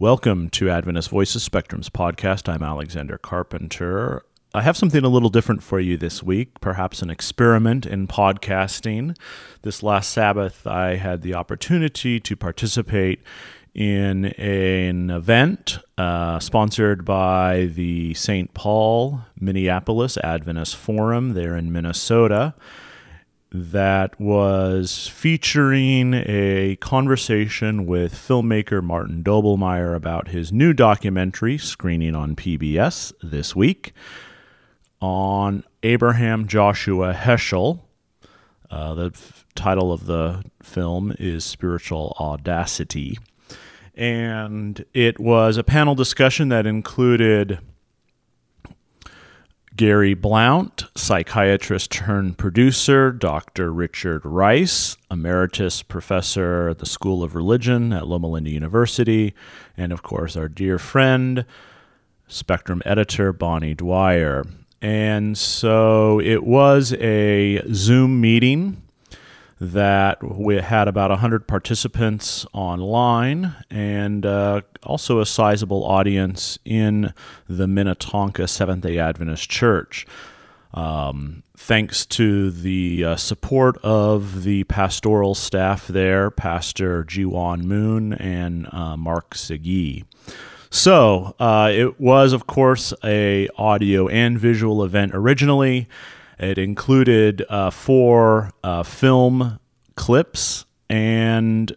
Welcome to Adventist Voices Spectrum's podcast. I'm Alexander Carpenter. I have something a little different for you this week, perhaps an experiment in podcasting. This last Sabbath, I had the opportunity to participate in an event uh, sponsored by the St. Paul Minneapolis Adventist Forum there in Minnesota that was featuring a conversation with filmmaker Martin Doblmeier about his new documentary screening on PBS this week on Abraham Joshua Heschel. Uh, the f- title of the film is Spiritual Audacity. And it was a panel discussion that included Gary Blount, psychiatrist turned producer, Dr. Richard Rice, emeritus professor at the School of Religion at Loma Linda University, and of course, our dear friend, Spectrum editor Bonnie Dwyer. And so it was a Zoom meeting that we had about 100 participants online and uh, also a sizable audience in the Minnetonka Seventh day Adventist Church. Um, thanks to the uh, support of the pastoral staff there, Pastor Jiwon Moon and uh, Mark Segui. So uh, it was, of course, a audio and visual event originally. It included uh, four uh, film clips, and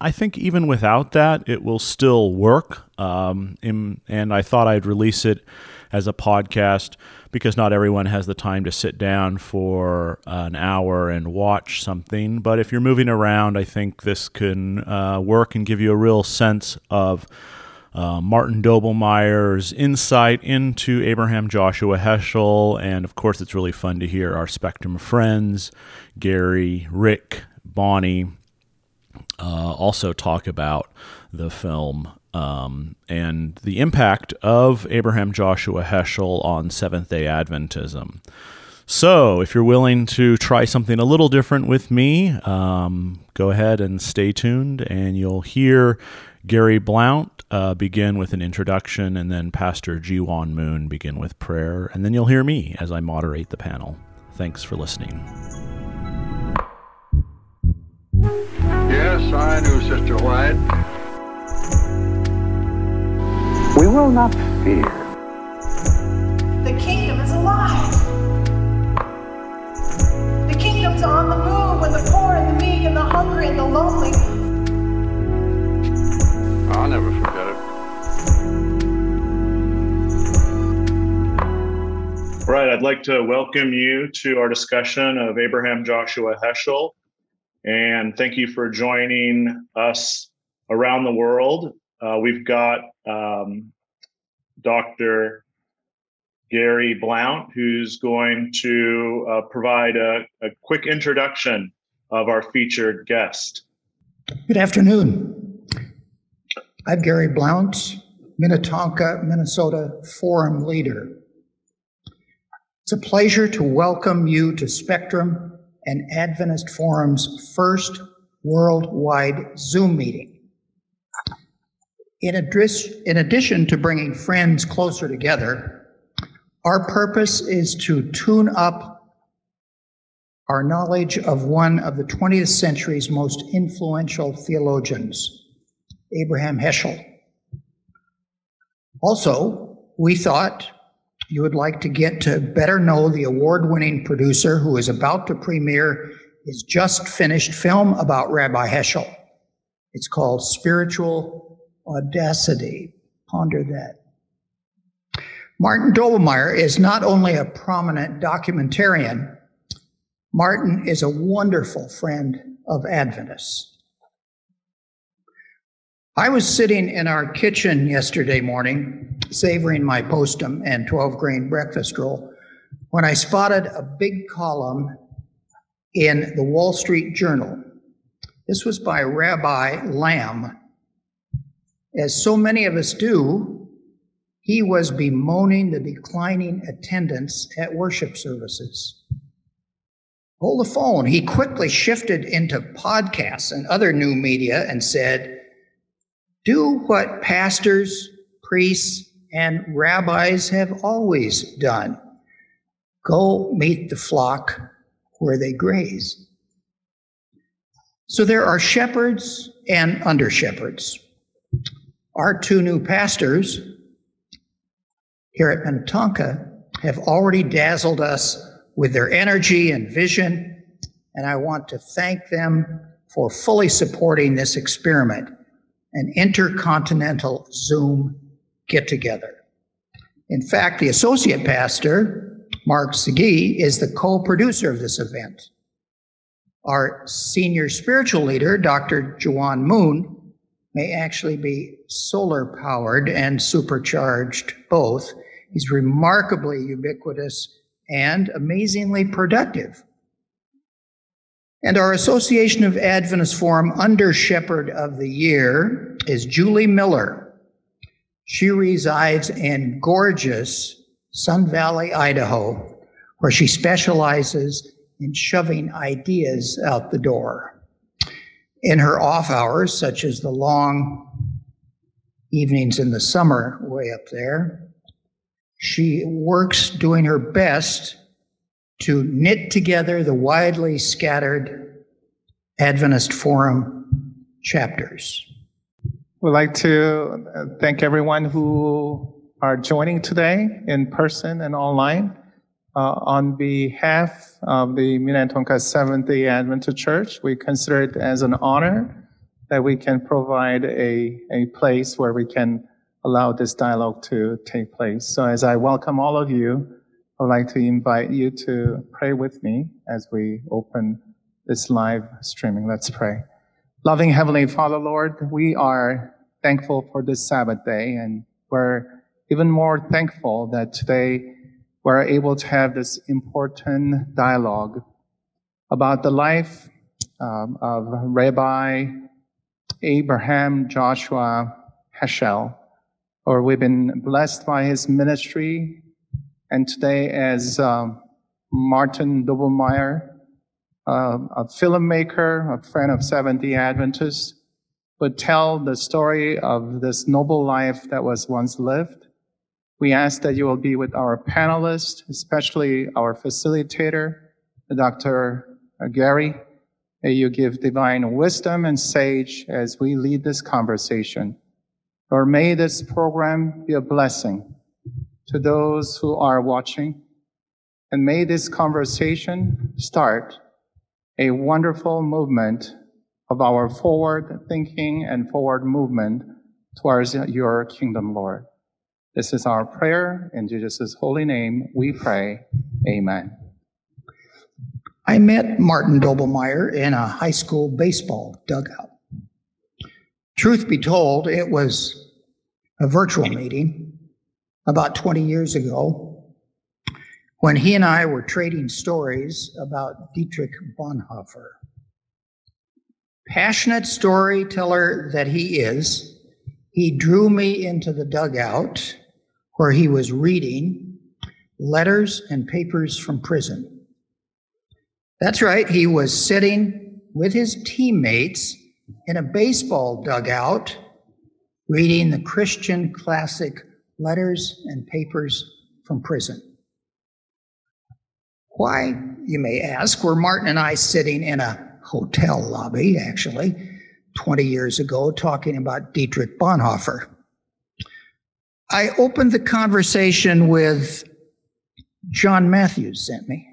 I think even without that, it will still work. Um, in, and I thought I'd release it as a podcast because not everyone has the time to sit down for an hour and watch something. But if you're moving around, I think this can uh, work and give you a real sense of uh, Martin Doblmeier's insight into Abraham Joshua Heschel. And of course, it's really fun to hear our Spectrum friends, Gary, Rick, Bonnie, uh, also talk about the film um, and the impact of Abraham Joshua Heschel on Seventh day Adventism. So, if you're willing to try something a little different with me, um, go ahead and stay tuned, and you'll hear Gary Blount uh, begin with an introduction, and then Pastor Jiwon Moon begin with prayer, and then you'll hear me as I moderate the panel. Thanks for listening. Yes, I knew Sister White. We will not fear. The kingdom is alive. The kingdom's on the move when the poor and the meek and the hungry and the lonely. I'll never forget it. All right, I'd like to welcome you to our discussion of Abraham Joshua Heschel. And thank you for joining us around the world. Uh, we've got um, Dr. Gary Blount, who's going to uh, provide a, a quick introduction of our featured guest. Good afternoon. I'm Gary Blount, Minnetonka, Minnesota Forum Leader. It's a pleasure to welcome you to Spectrum and Adventist Forum's first worldwide Zoom meeting. In, address, in addition to bringing friends closer together, our purpose is to tune up our knowledge of one of the 20th century's most influential theologians, Abraham Heschel. Also, we thought you would like to get to better know the award winning producer who is about to premiere his just finished film about Rabbi Heschel. It's called Spiritual Audacity. Ponder that. Martin Doblmeier is not only a prominent documentarian, Martin is a wonderful friend of Adventists. I was sitting in our kitchen yesterday morning, savoring my postum and 12 grain breakfast roll, when I spotted a big column in the Wall Street Journal. This was by Rabbi Lamb. As so many of us do, he was bemoaning the declining attendance at worship services. Hold the phone. He quickly shifted into podcasts and other new media and said, Do what pastors, priests, and rabbis have always done go meet the flock where they graze. So there are shepherds and under shepherds. Our two new pastors here at Minnetonka have already dazzled us with their energy and vision, and I want to thank them for fully supporting this experiment, an intercontinental Zoom get together. In fact, the associate pastor, Mark Segee, is the co producer of this event. Our senior spiritual leader, Dr. Jiwon Moon, may actually be solar powered and supercharged both. He's remarkably ubiquitous and amazingly productive. And our Association of Adventists Forum Under Shepherd of the Year is Julie Miller. She resides in gorgeous Sun Valley, Idaho, where she specializes in shoving ideas out the door. In her off hours, such as the long evenings in the summer way up there, she works doing her best to knit together the widely scattered Adventist Forum chapters. We'd like to uh, thank everyone who are joining today in person and online. Uh, on behalf of the Minnetonka Seventh day Adventist Church, we consider it as an honor that we can provide a, a place where we can allow this dialogue to take place. So as I welcome all of you, I'd like to invite you to pray with me as we open this live streaming. Let's pray. Loving Heavenly Father, Lord, we are thankful for this Sabbath day and we're even more thankful that today we're able to have this important dialogue about the life um, of Rabbi Abraham Joshua Heschel. Or we've been blessed by his ministry, and today as um, Martin Doblmeier, uh, a filmmaker, a friend of Seventh-day Adventists, would tell the story of this noble life that was once lived we ask that you will be with our panelists, especially our facilitator, Dr. Gary. May you give divine wisdom and sage as we lead this conversation. Or may this program be a blessing to those who are watching. And may this conversation start a wonderful movement of our forward thinking and forward movement towards your kingdom, Lord. This is our prayer. In Jesus' holy name, we pray. Amen. I met Martin Doblmeier in a high school baseball dugout. Truth be told, it was a virtual meeting about 20 years ago when he and I were trading stories about Dietrich Bonhoeffer. Passionate storyteller that he is, he drew me into the dugout where he was reading letters and papers from prison. That's right, he was sitting with his teammates in a baseball dugout reading the Christian classic letters and papers from prison. Why, you may ask, were Martin and I sitting in a hotel lobby, actually, 20 years ago, talking about Dietrich Bonhoeffer? I opened the conversation with John Matthews sent me.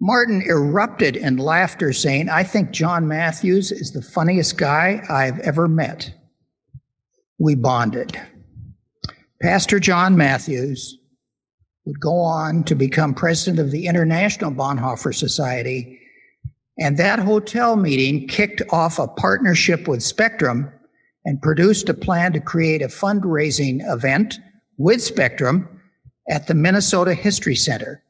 Martin erupted in laughter, saying, I think John Matthews is the funniest guy I've ever met. We bonded. Pastor John Matthews would go on to become president of the International Bonhoeffer Society, and that hotel meeting kicked off a partnership with Spectrum and produced a plan to create a fundraising event with Spectrum at the Minnesota History Center,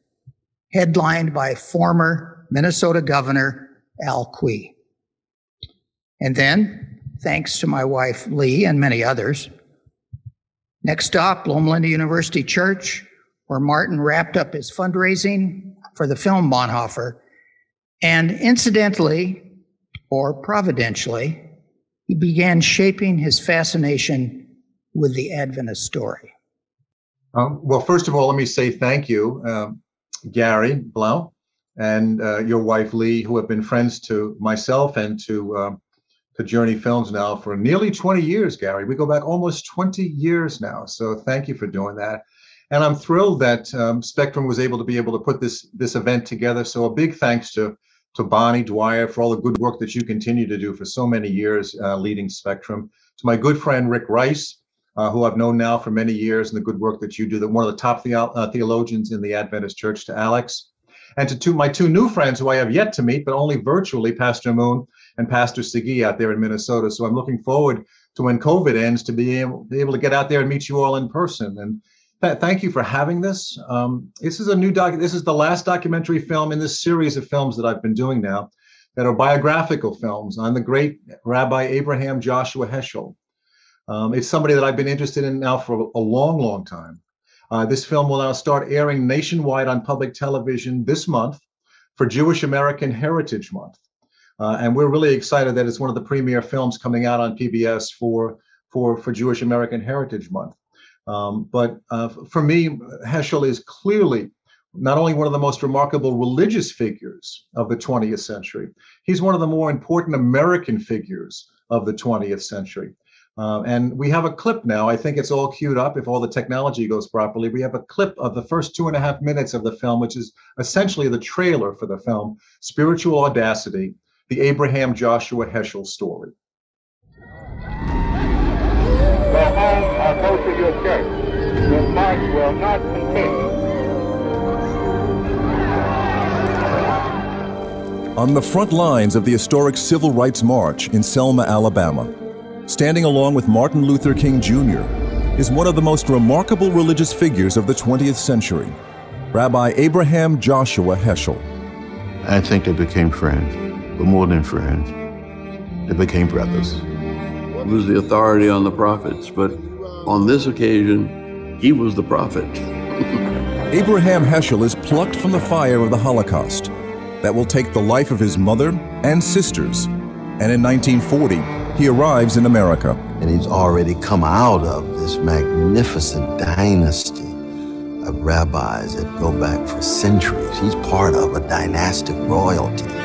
headlined by former Minnesota Governor Al Quie. And then, thanks to my wife Lee and many others, next stop, Loma Linda University Church, where Martin wrapped up his fundraising for the film Bonhoeffer. And incidentally, or providentially, he began shaping his fascination with the Adventist story? Um, well, first of all, let me say thank you, um, Gary Blount, and uh, your wife Lee, who have been friends to myself and to uh, to Journey Films now for nearly 20 years. Gary, we go back almost 20 years now. So thank you for doing that. And I'm thrilled that um, Spectrum was able to be able to put this this event together. So a big thanks to to Bonnie Dwyer for all the good work that you continue to do for so many years uh, leading Spectrum. To my good friend Rick Rice, uh, who I've known now for many years, and the good work that you do. That one of the top the, uh, theologians in the Adventist Church. To Alex, and to two, my two new friends who I have yet to meet, but only virtually, Pastor Moon and Pastor Sagi out there in Minnesota. So I'm looking forward to when COVID ends to be able, be able to get out there and meet you all in person. And th- thank you for having this. Um, this is a new doc. This is the last documentary film in this series of films that I've been doing now that are biographical films on the great Rabbi Abraham Joshua Heschel. Um, it's somebody that I've been interested in now for a long, long time. Uh, this film will now start airing nationwide on public television this month for Jewish American Heritage Month. Uh, and we're really excited that it's one of the premier films coming out on PBS for for for Jewish American Heritage Month. Um, but uh, for me, Heschel is clearly not only one of the most remarkable religious figures of the 20th century, he's one of the more important American figures of the 20th century. Uh, and we have a clip now. I think it's all queued up if all the technology goes properly. We have a clip of the first two and a half minutes of the film, which is essentially the trailer for the film, Spiritual Audacity the Abraham Joshua Heschel story. Go home or go to your church. Your march will not continue. On the front lines of the historic Civil Rights March in Selma, Alabama, standing along with Martin Luther King Jr., is one of the most remarkable religious figures of the 20th century, Rabbi Abraham Joshua Heschel. I think they became friends but more than friends. They became brothers. He was the authority on the prophets, but on this occasion, he was the prophet. Abraham Heschel is plucked from the fire of the Holocaust that will take the life of his mother and sisters. And in 1940, he arrives in America. And he's already come out of this magnificent dynasty of rabbis that go back for centuries. He's part of a dynastic royalty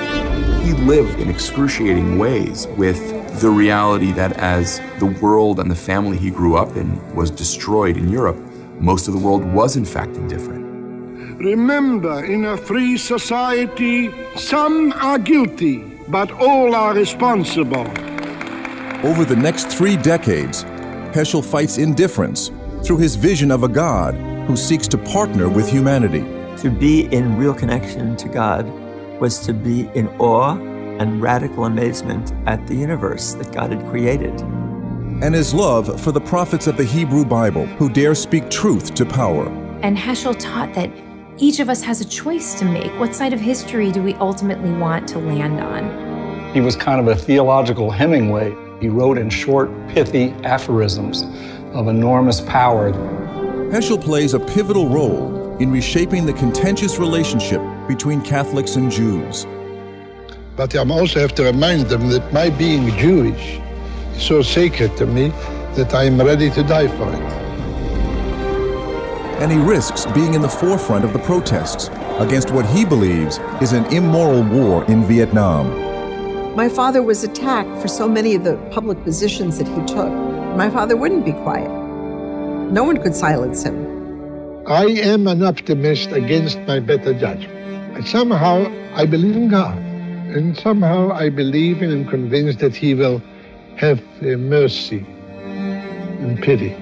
he lived in excruciating ways with the reality that as the world and the family he grew up in was destroyed in Europe, most of the world was in fact indifferent. Remember, in a free society, some are guilty, but all are responsible. Over the next three decades, Heschel fights indifference through his vision of a God who seeks to partner with humanity. To be in real connection to God was to be in awe and radical amazement at the universe that God had created. And his love for the prophets of the Hebrew Bible who dare speak truth to power. And Heschel taught that each of us has a choice to make. What side of history do we ultimately want to land on? He was kind of a theological Hemingway. He wrote in short, pithy aphorisms of enormous power. Heschel plays a pivotal role in reshaping the contentious relationship between Catholics and Jews. But I also have to remind them that my being Jewish is so sacred to me that I am ready to die for it. And he risks being in the forefront of the protests against what he believes is an immoral war in Vietnam. My father was attacked for so many of the public positions that he took. My father wouldn't be quiet. No one could silence him. I am an optimist against my better judgment. Somehow I believe in God. And somehow I believe and am convinced that He will have mercy and pity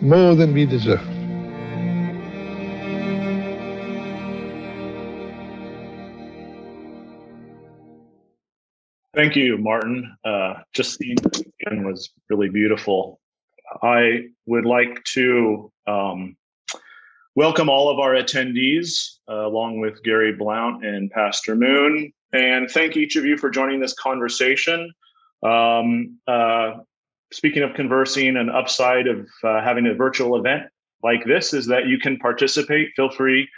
more than we deserve. Thank you, Martin. Uh, just seeing again was really beautiful. I would like to um, welcome all of our attendees, uh, along with Gary Blount and Pastor Moon, and thank each of you for joining this conversation. Um, uh, speaking of conversing, an upside of uh, having a virtual event like this is that you can participate. Feel free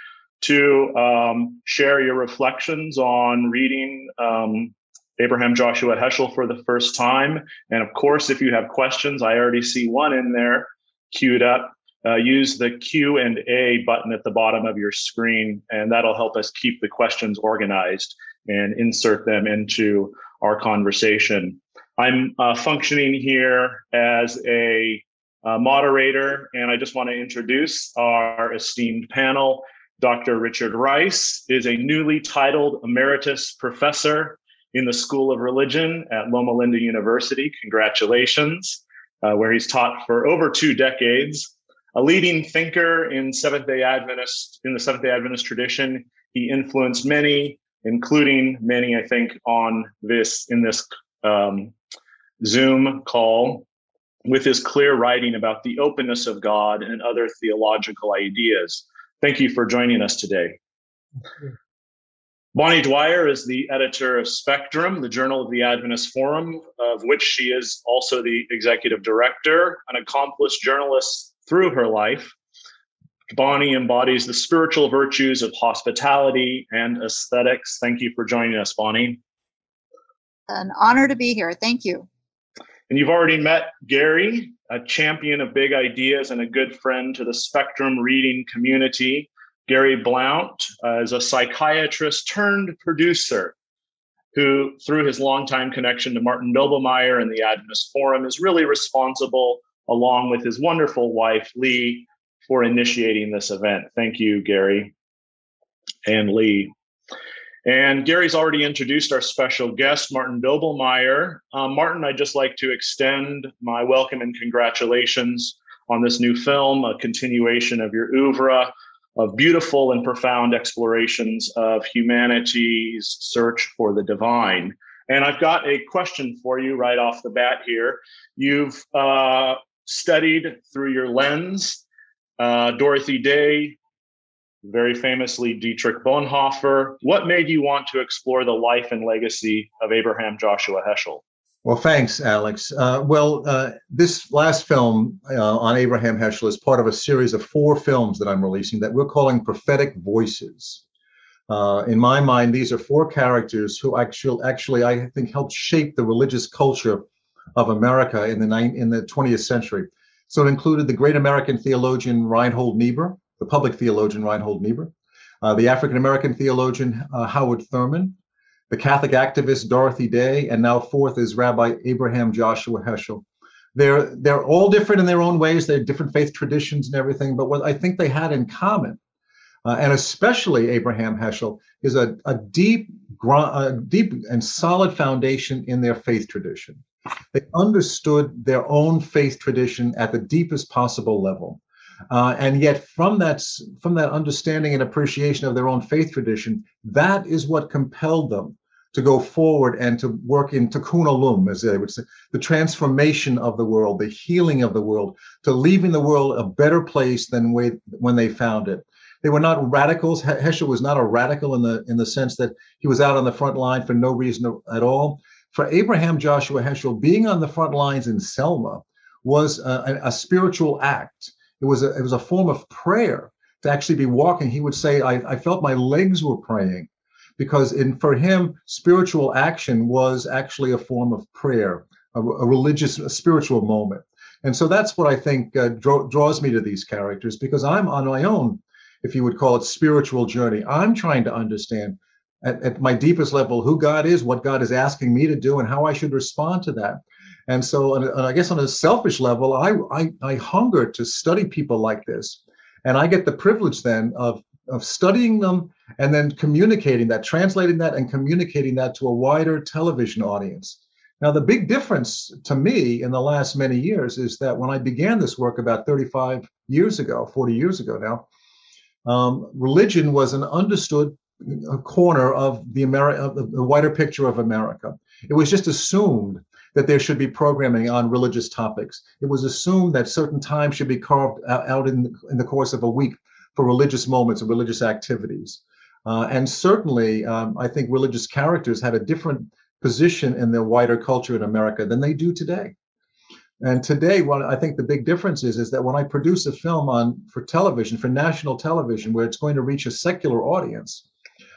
to um, share your reflections on reading um, Abraham Joshua Heschel for the first time. And of course, if you have questions, I already see one in there queued up. Uh, use the Q and A button at the bottom of your screen, and that'll help us keep the questions organized and insert them into our conversation. I'm uh, functioning here as a uh, moderator, and I just want to introduce our esteemed panel. Dr. Richard Rice is a newly titled emeritus professor in the School of Religion at Loma Linda University. Congratulations, uh, where he's taught for over two decades. A leading thinker in Seventh Day Adventist in the Seventh Day Adventist tradition, he influenced many, including many, I think, on this in this um, Zoom call with his clear writing about the openness of God and other theological ideas. Thank you for joining us today. Bonnie Dwyer is the editor of Spectrum, the Journal of the Adventist Forum, of which she is also the executive director, an accomplished journalist through her life. Bonnie embodies the spiritual virtues of hospitality and aesthetics. Thank you for joining us, Bonnie. An honor to be here. Thank you. And you've already met Gary, a champion of big ideas and a good friend to the Spectrum reading community. Gary Blount uh, is a psychiatrist turned producer who, through his longtime connection to Martin Doblmeier and the Adventist Forum, is really responsible, along with his wonderful wife, Lee, for initiating this event. Thank you, Gary and Lee. And Gary's already introduced our special guest, Martin Doblmeier. Um, Martin, I'd just like to extend my welcome and congratulations on this new film, a continuation of your oeuvre of beautiful and profound explorations of humanity's search for the divine. And I've got a question for you right off the bat here. You've uh, studied through your lens uh, Dorothy Day, very famously Dietrich Bonhoeffer. What made you want to explore the life and legacy of Abraham Joshua Heschel? Well, thanks, Alex. Uh, well, uh, this last film uh, on Abraham Heschel is part of a series of four films that I'm releasing that we're calling Prophetic Voices. Uh, in my mind, these are four characters who actually, actually, I think, helped shape the religious culture of America in the in the 20th century. So it included the great American theologian Reinhold Niebuhr, the public theologian Reinhold Niebuhr, uh, the African American theologian uh, Howard Thurman, the Catholic activist Dorothy Day, and now fourth is Rabbi Abraham Joshua Heschel. They're they're all different in their own ways. They have different faith traditions and everything. But what I think they had in common, uh, and especially Abraham Heschel, is a, a deep, a deep and solid foundation in their faith tradition. They understood their own faith tradition at the deepest possible level. Uh, and yet, from that, from that understanding and appreciation of their own faith tradition, that is what compelled them to go forward and to work in tikkun olam, as they would say, the transformation of the world, the healing of the world, to leaving the world a better place than way, when they found it. They were not radicals. Heschel was not a radical in the in the sense that he was out on the front line for no reason at all. For Abraham Joshua Heschel, being on the front lines in Selma was a, a spiritual act. It was a it was a form of prayer to actually be walking. He would say, I, I felt my legs were praying because in for him spiritual action was actually a form of prayer a, a religious a spiritual moment and so that's what i think uh, draw, draws me to these characters because i'm on my own if you would call it spiritual journey i'm trying to understand at, at my deepest level who god is what god is asking me to do and how i should respond to that and so and, i guess on a selfish level I, I i hunger to study people like this and i get the privilege then of of studying them and then communicating that, translating that, and communicating that to a wider television audience. Now, the big difference to me in the last many years is that when I began this work about 35 years ago, 40 years ago now, um, religion was an understood uh, corner of the, Ameri- the wider picture of America. It was just assumed that there should be programming on religious topics. It was assumed that certain times should be carved out in, in the course of a week for religious moments and religious activities. Uh, and certainly, um, I think religious characters had a different position in the wider culture in America than they do today. And today, what I think the big difference is, is that when I produce a film on for television, for national television, where it's going to reach a secular audience,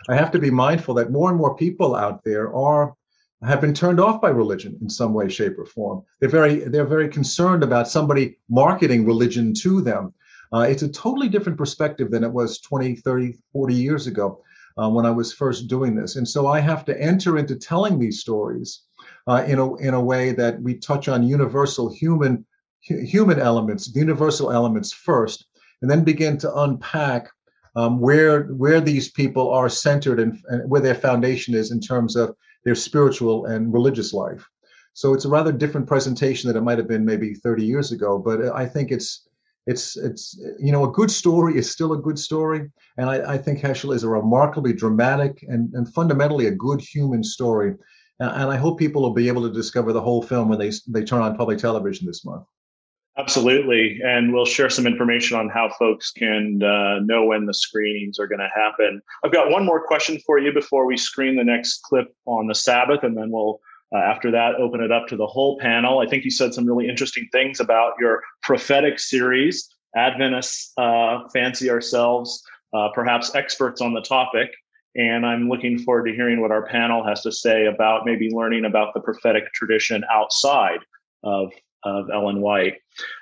I have to be mindful that more and more people out there are have been turned off by religion in some way, shape, or form. They're very they're very concerned about somebody marketing religion to them. Uh, it's a totally different perspective than it was 20, 30, 40 years ago uh, when I was first doing this. And so I have to enter into telling these stories uh, in a in a way that we touch on universal human human elements, universal elements first, and then begin to unpack um, where where these people are centered and, and, where their foundation is in terms of their spiritual and religious life. So it's a rather different presentation than it might have been maybe 30 years ago. But I think it's it's it's you know a good story is still a good story, and I, I think Heschel is a remarkably dramatic and, and fundamentally a good human story. And I hope people will be able to discover the whole film when they they turn on public television this month. Absolutely. And we'll share some information on how folks can uh, know when the screenings are going to happen. I've got one more question for you before we screen the next clip on the Sabbath, and then we'll, uh, after that, open it up to the whole panel. I think you said some really interesting things about your prophetic series. Adventists uh, fancy ourselves uh, perhaps experts on the topic. And I'm looking forward to hearing what our panel has to say about maybe learning about the prophetic tradition outside of of Ellen White.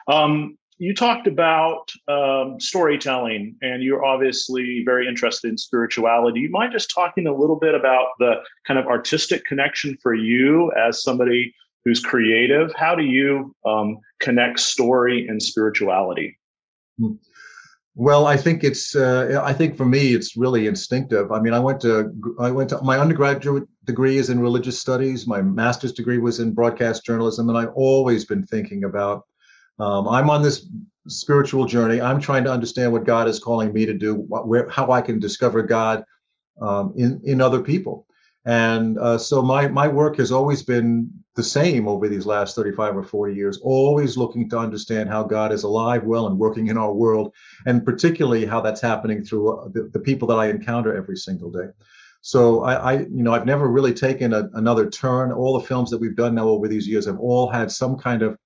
Um, you talked about um, storytelling, and you're obviously very interested in spirituality. You mind just talking a little bit about the kind of artistic connection for you as somebody who's creative? How do you um, connect story and spirituality? Hmm. Well, I think it's. Uh, I think for me, it's really instinctive. I mean, I went to. I went to my undergraduate degree is in religious studies. My master's degree was in broadcast journalism, and I've always been thinking about. Um, I'm on this spiritual journey. I'm trying to understand what God is calling me to do. What, where, how I can discover God um, in in other people. And uh, so my my work has always been the same over these last 35 or 40 years, always looking to understand how God is alive, well, and working in our world, and particularly how that's happening through uh, the, the people that I encounter every single day. So I, I you know, I've never really taken a, another turn. All the films that we've done now over these years have all had some kind of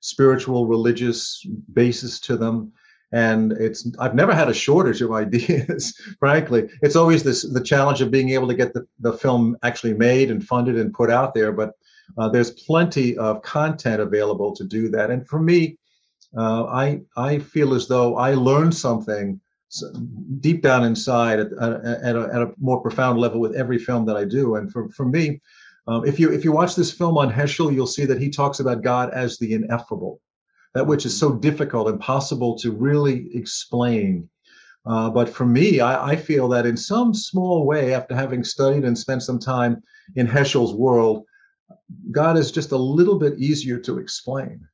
spiritual, religious basis to them. And it's i've never had a shortage of ideas frankly. It's always this the challenge of being able to get the, the film actually made and funded and put out there but uh, there's plenty of content available to do that. And for me uh, i i feel as though i learned something deep down inside at, at, a, at a more profound level with every film that i do. And for, for me um, if you if you watch this film on heschel you'll see that he talks about god as the ineffable that which is so difficult, impossible to really explain. Uh, but for me, I, I, feel that in some small way, after having studied and spent some time in Heschel's world, God is just a little bit easier to explain.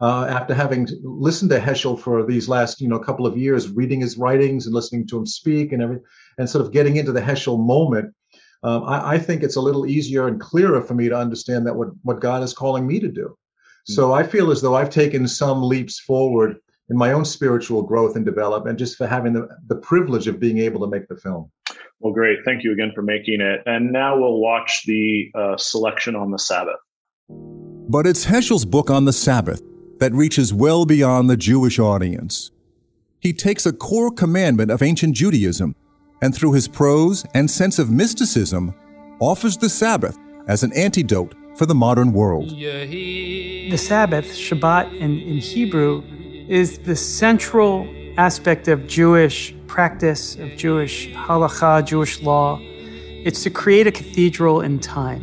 Uh, after having listened to Heschel for these last, you know, couple of years, reading his writings and listening to him speak and everything, and sort of getting into the Heschel moment, um, I, I, think it's a little easier and clearer for me to understand that what what God is calling me to do. So I feel as though I've taken some leaps forward in my own spiritual growth and development just for having the, the privilege of being able to make the film. Well, great. Thank you again for making it. And now we'll watch the uh, selection on the Sabbath. But it's Heschel's book on the Sabbath that reaches well beyond the Jewish audience. He takes a core commandment of ancient Judaism and through his prose and sense of mysticism offers the Sabbath as an antidote for the modern world. The Sabbath, Shabbat in, in Hebrew, is the central aspect of Jewish practice, of Jewish halakha, Jewish law. It's to create a cathedral in time,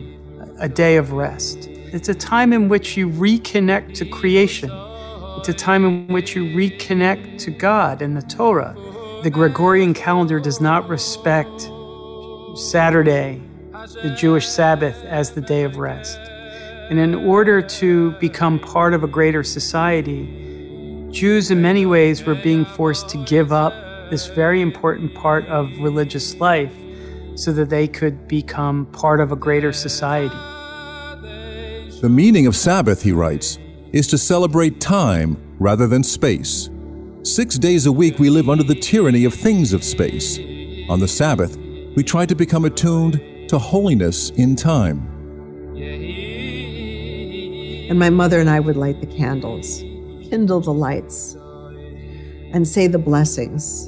a day of rest. It's a time in which you reconnect to creation. It's a time in which you reconnect to God and the Torah. The Gregorian calendar does not respect Saturday the Jewish Sabbath as the day of rest. And in order to become part of a greater society, Jews in many ways were being forced to give up this very important part of religious life so that they could become part of a greater society. The meaning of Sabbath, he writes, is to celebrate time rather than space. Six days a week, we live under the tyranny of things of space. On the Sabbath, we try to become attuned to holiness in time. And my mother and I would light the candles, kindle the lights, and say the blessings.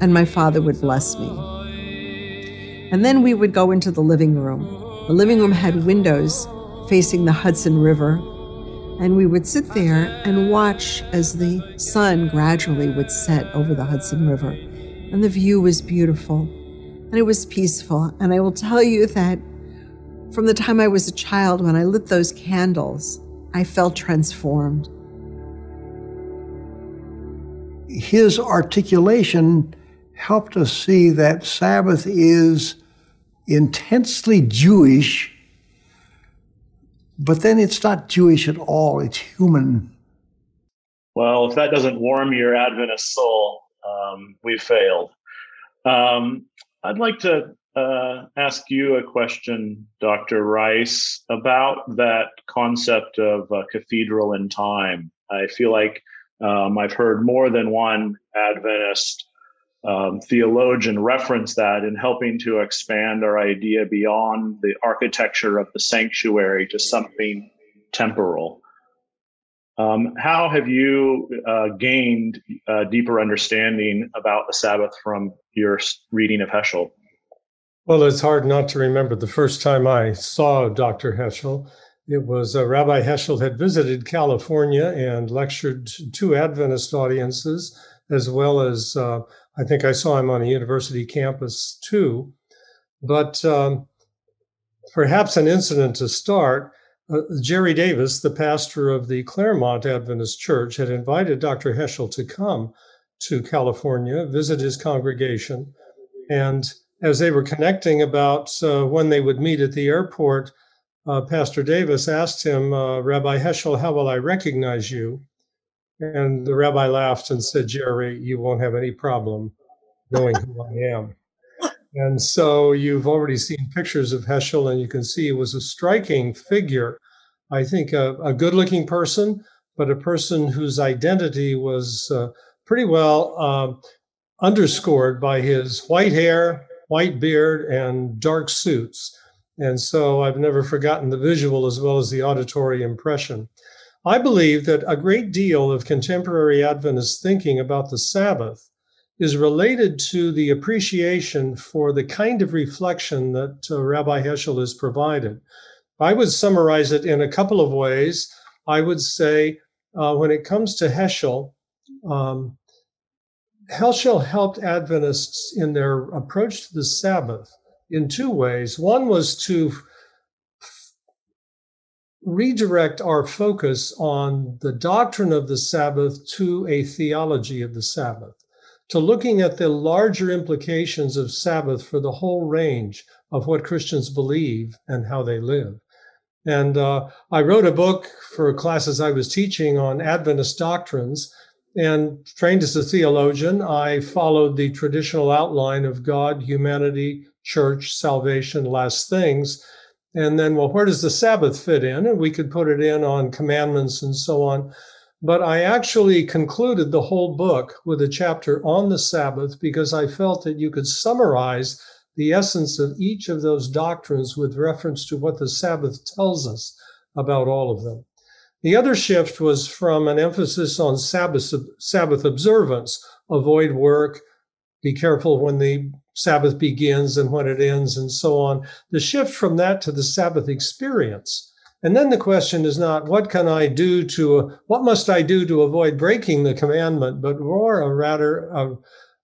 And my father would bless me. And then we would go into the living room The living room had windows facing the Hudson River, and we would sit there and watch as the sun gradually would set over the Hudson River. And the view was beautiful and it was peaceful. And I will tell you that from the time I was a child, when I lit those candles, I felt transformed. His articulation helped us see that Sabbath is intensely Jewish, but then it's not Jewish at all, it's human. Well, if that doesn't warm your Adventist soul, um, we've failed. Um, I'd like to uh, ask you a question, Dr. Rice, about that concept of uh, cathedral in time. I feel like um, I've heard more than one Adventist um, theologian reference that in helping to expand our idea beyond the architecture of the sanctuary to something temporal. Um, how have you uh, gained a deeper understanding about the Sabbath from your reading of Heschel? Well, it's hard not to remember the first time I saw Dr. Heschel. It was uh, Rabbi Heschel had visited California and lectured to Adventist audiences, as well as uh, I think I saw him on a university campus too. But um, perhaps an incident to start uh, Jerry Davis, the pastor of the Claremont Adventist Church, had invited Dr. Heschel to come to California, visit his congregation. And as they were connecting about uh, when they would meet at the airport, uh, Pastor Davis asked him, uh, Rabbi Heschel, how will I recognize you? And the rabbi laughed and said, Jerry, you won't have any problem knowing who I am. And so you've already seen pictures of Heschel, and you can see he was a striking figure. I think a, a good looking person, but a person whose identity was uh, pretty well uh, underscored by his white hair, white beard, and dark suits. And so I've never forgotten the visual as well as the auditory impression. I believe that a great deal of contemporary Adventist thinking about the Sabbath is related to the appreciation for the kind of reflection that uh, Rabbi Heschel has provided. I would summarize it in a couple of ways. I would say, uh, when it comes to Heschel, um, Heschel helped Adventists in their approach to the Sabbath in two ways. One was to redirect our focus on the doctrine of the Sabbath to a theology of the Sabbath to looking at the larger implications of Sabbath for the whole range of what Christians believe and how they live. And uh, I wrote a book for classes I was teaching on Adventist doctrines. And trained as a theologian, I followed the traditional outline of God, humanity, church, salvation, last things. And then, well, where does the Sabbath fit in? And we could put it in on commandments and so on. But I actually concluded the whole book with a chapter on the Sabbath because I felt that you could summarize the essence of each of those doctrines with reference to what the Sabbath tells us about all of them. The other shift was from an emphasis on Sabbath, Sabbath observance, avoid work, be careful when the Sabbath begins and when it ends, and so on. The shift from that to the Sabbath experience and then the question is not what can I do to, what must I do to avoid breaking the commandment, but more a rather a,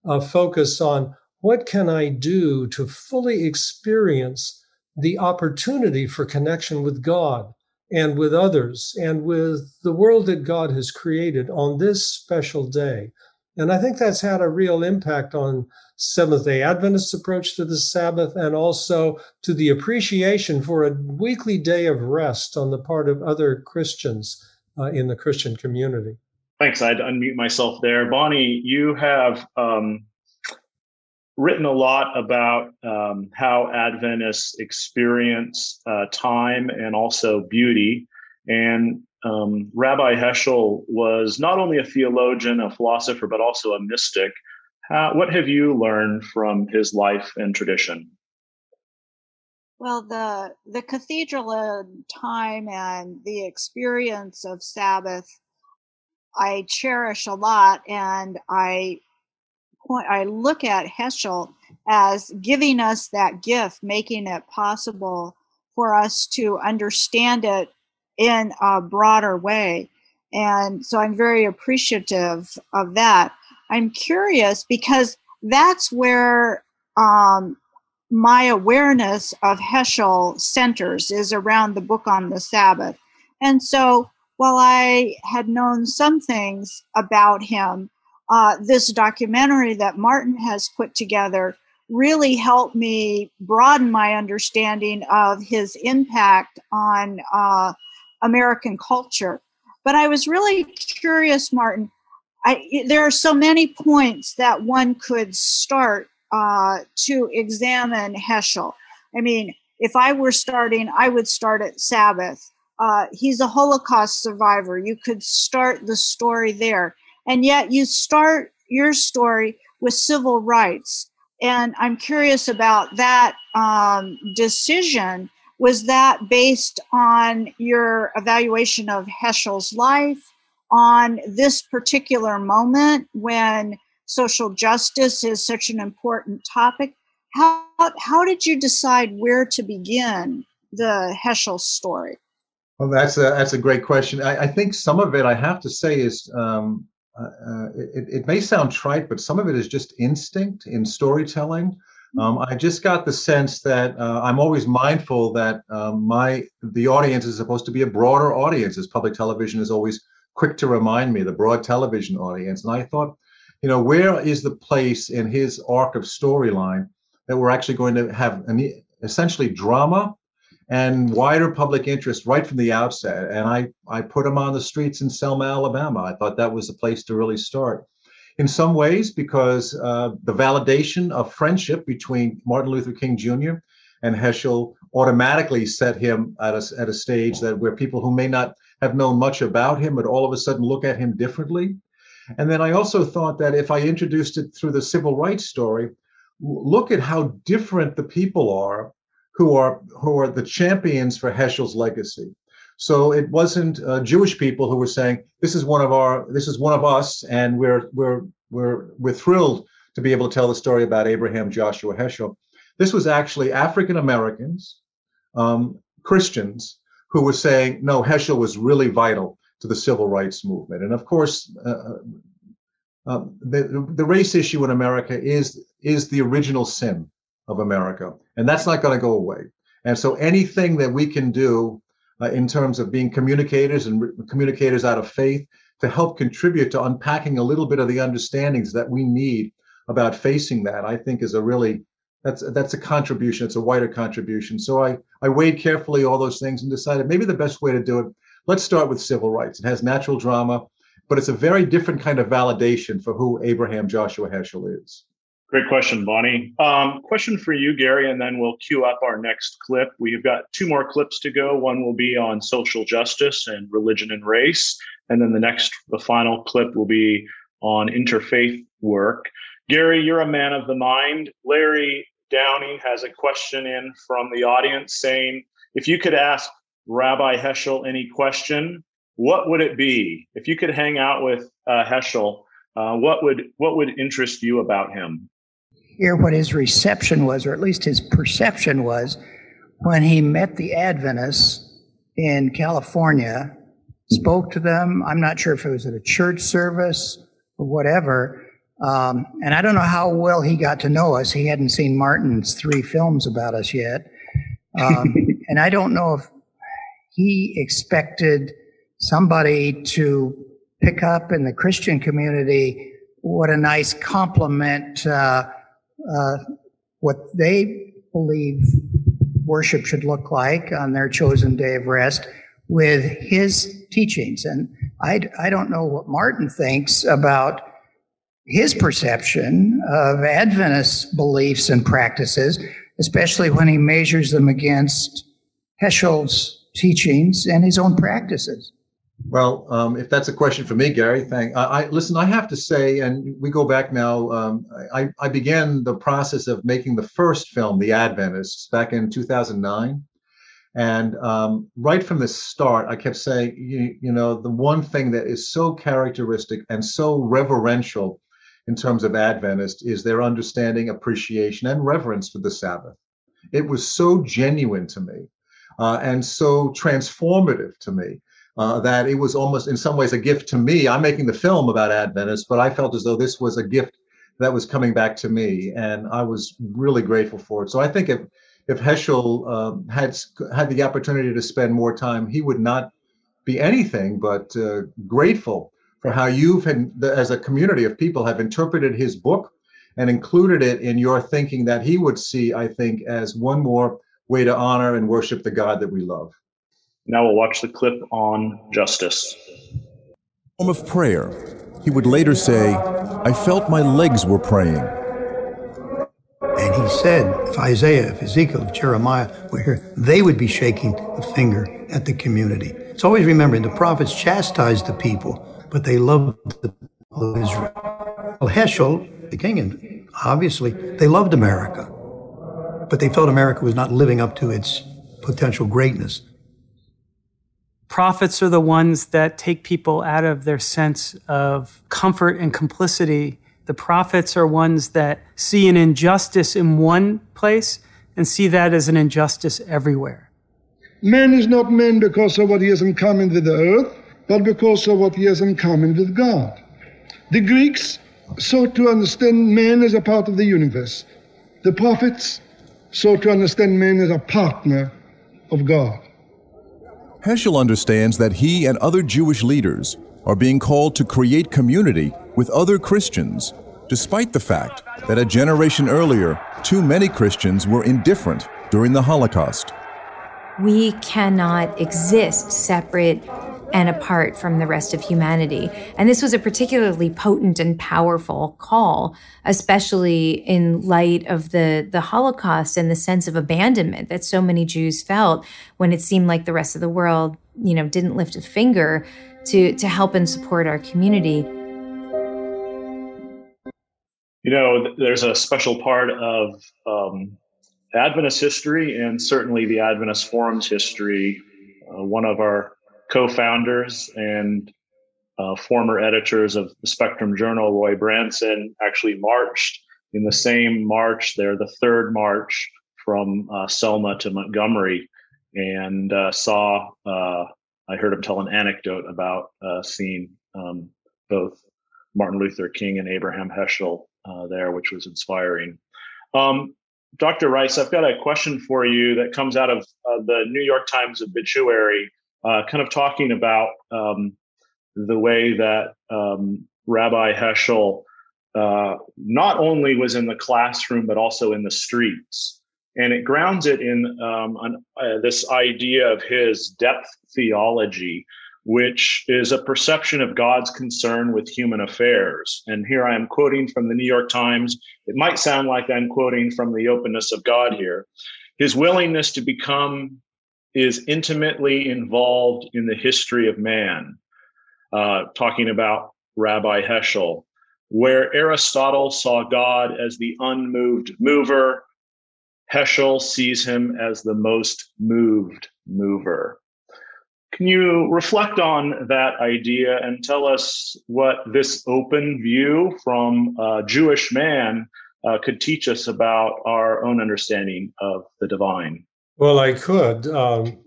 a focus on what can I do to fully experience the opportunity for connection with God and with others and with the world that God has created on this special day. And I think that's had a real impact on Seventh day Adventist approach to the Sabbath and also to the appreciation for a weekly day of rest on the part of other Christians uh, in the Christian community. Thanks. I'd unmute myself there. Bonnie, you have um, written a lot about um, how Adventists experience uh, time and also beauty. And um, Rabbi Heschel was not only a theologian, a philosopher, but also a mystic. How, what have you learned from his life and tradition? Well, the the cathedral time and the experience of Sabbath, I cherish a lot, and I point I look at Heschel as giving us that gift, making it possible for us to understand it in a broader way. And so I'm very appreciative of that. I'm curious because that's where um, my awareness of Heschel centers is around the book on the Sabbath. And so while I had known some things about him, uh, this documentary that Martin has put together really helped me broaden my understanding of his impact on uh, American culture. But I was really curious, Martin. I, there are so many points that one could start uh, to examine Heschel. I mean, if I were starting, I would start at Sabbath. Uh, he's a Holocaust survivor. You could start the story there. And yet you start your story with civil rights. And I'm curious about that um, decision. Was that based on your evaluation of Heschel's life, on this particular moment when social justice is such an important topic? How, how did you decide where to begin the Heschel story? Well, that's a that's a great question. I, I think some of it, I have to say, is um, uh, uh, it, it, may sound trite, but some of it is just instinct in storytelling. Um, I just got the sense that uh, I'm always mindful that um, my the audience is supposed to be a broader audience, as public television is always quick to remind me, the broad television audience. And I thought, you know, where is the place in his arc of storyline that we're actually going to have an, essentially drama and wider public interest right from the outset. And I, I put him on the streets in Selma, Alabama. I thought that was the place to really start. In some ways, because uh, the validation of friendship between Martin Luther King Jr. and Heschel automatically set him at a, at a stage that where people who may not have known much about him would all of a sudden look at him differently. And then I also thought that if I introduced it through the civil rights story, look at how different the people are who are who are the champions for Heschel's legacy. So it wasn't uh, Jewish people who were saying this is one of our this is one of us, and we're we're we're we're thrilled to be able to tell the story about Abraham Joshua Heschel. This was actually African Americans, um, Christians, who were saying no, Heschel was really vital to the civil rights movement, and of course. Uh, uh um, the, the race issue in America is is the original sin of America, and that's not going to go away. And so anything that we can do uh, in terms of being communicators and re- communicators out of faith to help contribute to unpacking a little bit of the understandings that we need about facing that, I think is a really that's that's a contribution. It's a wider contribution. So I I weighed carefully all those things and decided maybe the best way to do it. Let's start with civil rights. It has natural drama, but it's a very different kind of validation for who Abraham Joshua Heschel is. Great question, Bonnie. Um, question for you, Gary, and then we'll queue up our next clip. We've got two more clips to go. One will be on social justice and religion and race, and then the next, the final clip will be on interfaith work. Gary, you're a man of the mind. Larry Downey has a question in from the audience saying, if you could ask Rabbi Heschel any question, what would it be? If you could hang out with uh, Heschel, uh, what would what would interest you about him? Hear what his reception was, or at least his perception was, when he met the Adventists in California, spoke to them. I'm not sure if it was at a church service or whatever. Um, and I don't know how well he got to know us. He hadn't seen Martin's three films about us yet. Um, and I don't know if he expected somebody to pick up in the Christian community what a nice compliment uh, uh, what they believe worship should look like on their chosen day of rest with his teachings. And I, I don't know what Martin thinks about his perception of Adventist beliefs and practices, especially when he measures them against Heschel's teachings and his own practices. Well, um, if that's a question for me, Gary, thank. I, I listen. I have to say, and we go back now. Um, I, I began the process of making the first film, The Adventists, back in 2009, and um, right from the start, I kept saying, you, you know, the one thing that is so characteristic and so reverential in terms of Adventist is their understanding, appreciation, and reverence for the Sabbath. It was so genuine to me uh, and so transformative to me. Uh, that it was almost in some ways a gift to me. I'm making the film about Adventists, but I felt as though this was a gift that was coming back to me, and I was really grateful for it. So I think if if Heschel um, had had the opportunity to spend more time, he would not be anything but uh, grateful for how you've as a community of people, have interpreted his book and included it in your thinking that he would see, I think, as one more way to honor and worship the God that we love. Now we'll watch the clip on justice. Form of prayer. He would later say, I felt my legs were praying. And he said, if Isaiah, if Ezekiel, if Jeremiah were here, they would be shaking the finger at the community. It's always remembering the prophets chastised the people, but they loved the people of Israel. Well, Heschel, the king, and obviously, they loved America, but they felt America was not living up to its potential greatness. Prophets are the ones that take people out of their sense of comfort and complicity. The prophets are ones that see an injustice in one place and see that as an injustice everywhere. Man is not man because of what he has in common with the earth, but because of what he has in common with God. The Greeks sought to understand man as a part of the universe. The prophets sought to understand man as a partner of God. Heschel understands that he and other Jewish leaders are being called to create community with other Christians, despite the fact that a generation earlier, too many Christians were indifferent during the Holocaust. We cannot exist separate and apart from the rest of humanity. And this was a particularly potent and powerful call, especially in light of the, the Holocaust and the sense of abandonment that so many Jews felt when it seemed like the rest of the world, you know, didn't lift a finger to, to help and support our community. You know, there's a special part of um, Adventist history and certainly the Adventist Forum's history. Uh, one of our co-founders and uh, former editors of the Spectrum Journal, Roy Branson, actually marched in the same march there, the third march from uh, Selma to Montgomery, and uh, saw. Uh, I heard him tell an anecdote about uh, seeing um, both Martin Luther King and Abraham Heschel uh, there, which was inspiring. Um, Dr. Rice, I've got a question for you that comes out of the New York Times obituary uh, kind of talking about um, the way that um, Rabbi Heschel uh, not only was in the classroom, but also in the streets. And it grounds it in um, an, uh, this idea of his depth theology, which is a perception of God's concern with human affairs. And here I am quoting from the New York Times. It might sound like I'm quoting from the openness of God here. His willingness to become is intimately involved in the history of man, uh, talking about Rabbi Heschel, where Aristotle saw God as the unmoved mover, Heschel sees him as the most moved mover. Can you reflect on that idea and tell us what this open view from a Jewish man uh, could teach us about our own understanding of the divine? Well, I could. Um,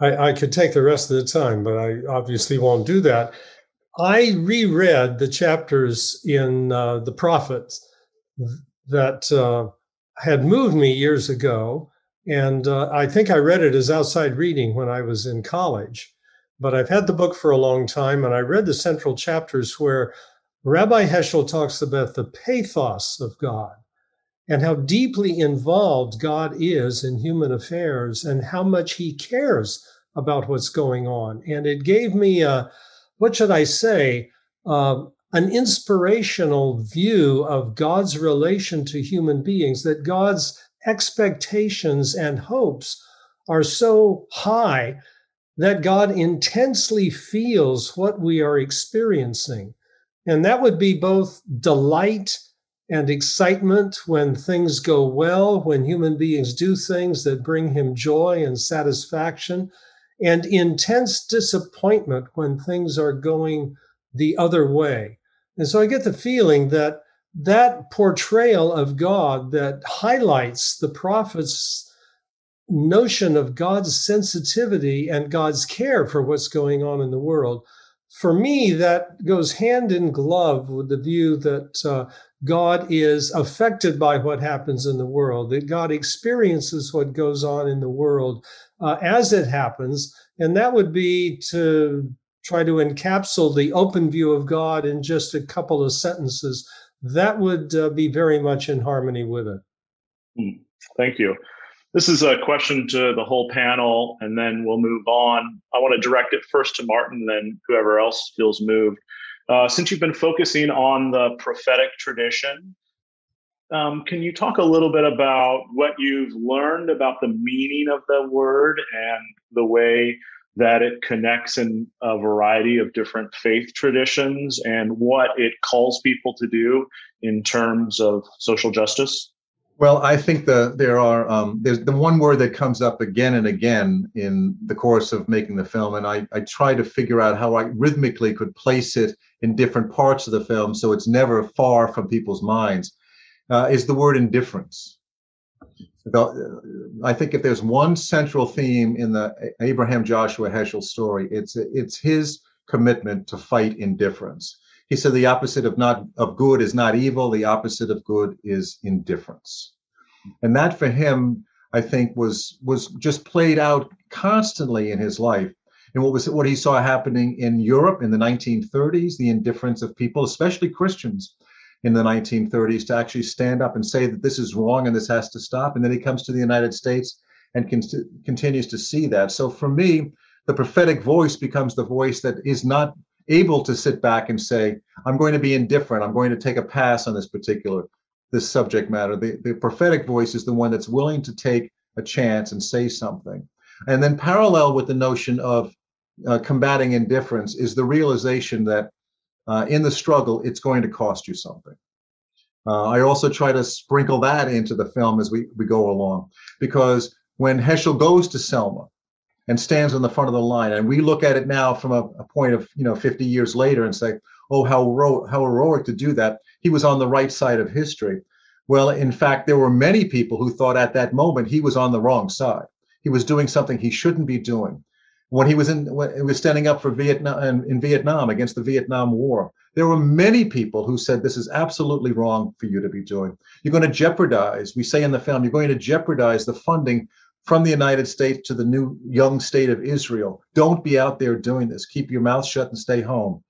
I, I, could take the rest of the time, but I obviously won't do that. I reread the chapters in uh, the prophets that uh, had moved me years ago. And uh, I think I read it as outside reading when I was in college. But I've had the book for a long time, and I read the central chapters where Rabbi Heschel talks about the pathos of God and how deeply involved God is in human affairs and how much he cares about what's going on. And it gave me a, what should I say, uh, an inspirational view of God's relation to human beings, that God's expectations and hopes are so high that God intensely feels what we are experiencing. And that would be both delight and excitement when things go well, when human beings do things that bring him joy and satisfaction, and intense disappointment when things are going the other way. And so I get the feeling that that portrayal of God that highlights the prophets notion of God's sensitivity and God's care for what's going on in the world. For me, that goes hand in glove with the view that uh, God is affected by what happens in the world, that God experiences what goes on in the world uh, as it happens. And that would be to try to encapsulate the open view of God in just a couple of sentences. That would uh, be very much in harmony with it. Hmm. Thank you. This is a question to the whole panel, and then we'll move on. I want to direct it first to Martin, then whoever else feels moved. Uh, since you've been focusing on the prophetic tradition, um, can you talk a little bit about what you've learned about the meaning of the word and the way that it connects in a variety of different faith traditions and what it calls people to do in terms of social justice? Well, I think the there are um, there's the one word that comes up again and again in the course of making the film, and I I try to figure out how I rhythmically could place it in different parts of the film so it's never far from people's minds. Uh, is the word indifference. I think if there's one central theme in the Abraham Joshua Heschel story, it's it's his commitment to fight indifference he said the opposite of not of good is not evil. The opposite of good is indifference. And that for him i think was was just played out constantly in his life. And what was what he saw happening in europe in the 1930s the indifference of people especially christians in the 1930s to actually stand up and say that this is wrong and this has to stop. And then he comes to the united states and con- continues to see that. So for me the prophetic voice becomes the voice that is not able to sit back and say, I'm going to be indifferent. I'm going to take a pass on this particular this subject matter. The, the prophetic voice is the one that's willing to take a chance and say something. And then parallel with the notion of uh, combating indifference is the realization that uh, in the struggle, it's going to cost you something. Uh, I also try to sprinkle that into the film as we, we go along, because when Heschel goes to Selma, and stands on the front of the line. And we look at it now from a, a point of, you know, 50 years later and say, oh, how, hero- how heroic to do that. He was on the right side of history. Well, in fact, there were many people who thought at that moment he was on the wrong side. He was doing something he shouldn't be doing. When he was in, when he was standing up for Vietnam in, in Vietnam against the Vietnam War, there were many people who said this is absolutely wrong for you to be doing. You're going to jeopardize. We say in the film, you're going to jeopardize the funding from the United States to the new young state of Israel. Don't be out there doing this. Keep your mouth shut and stay home.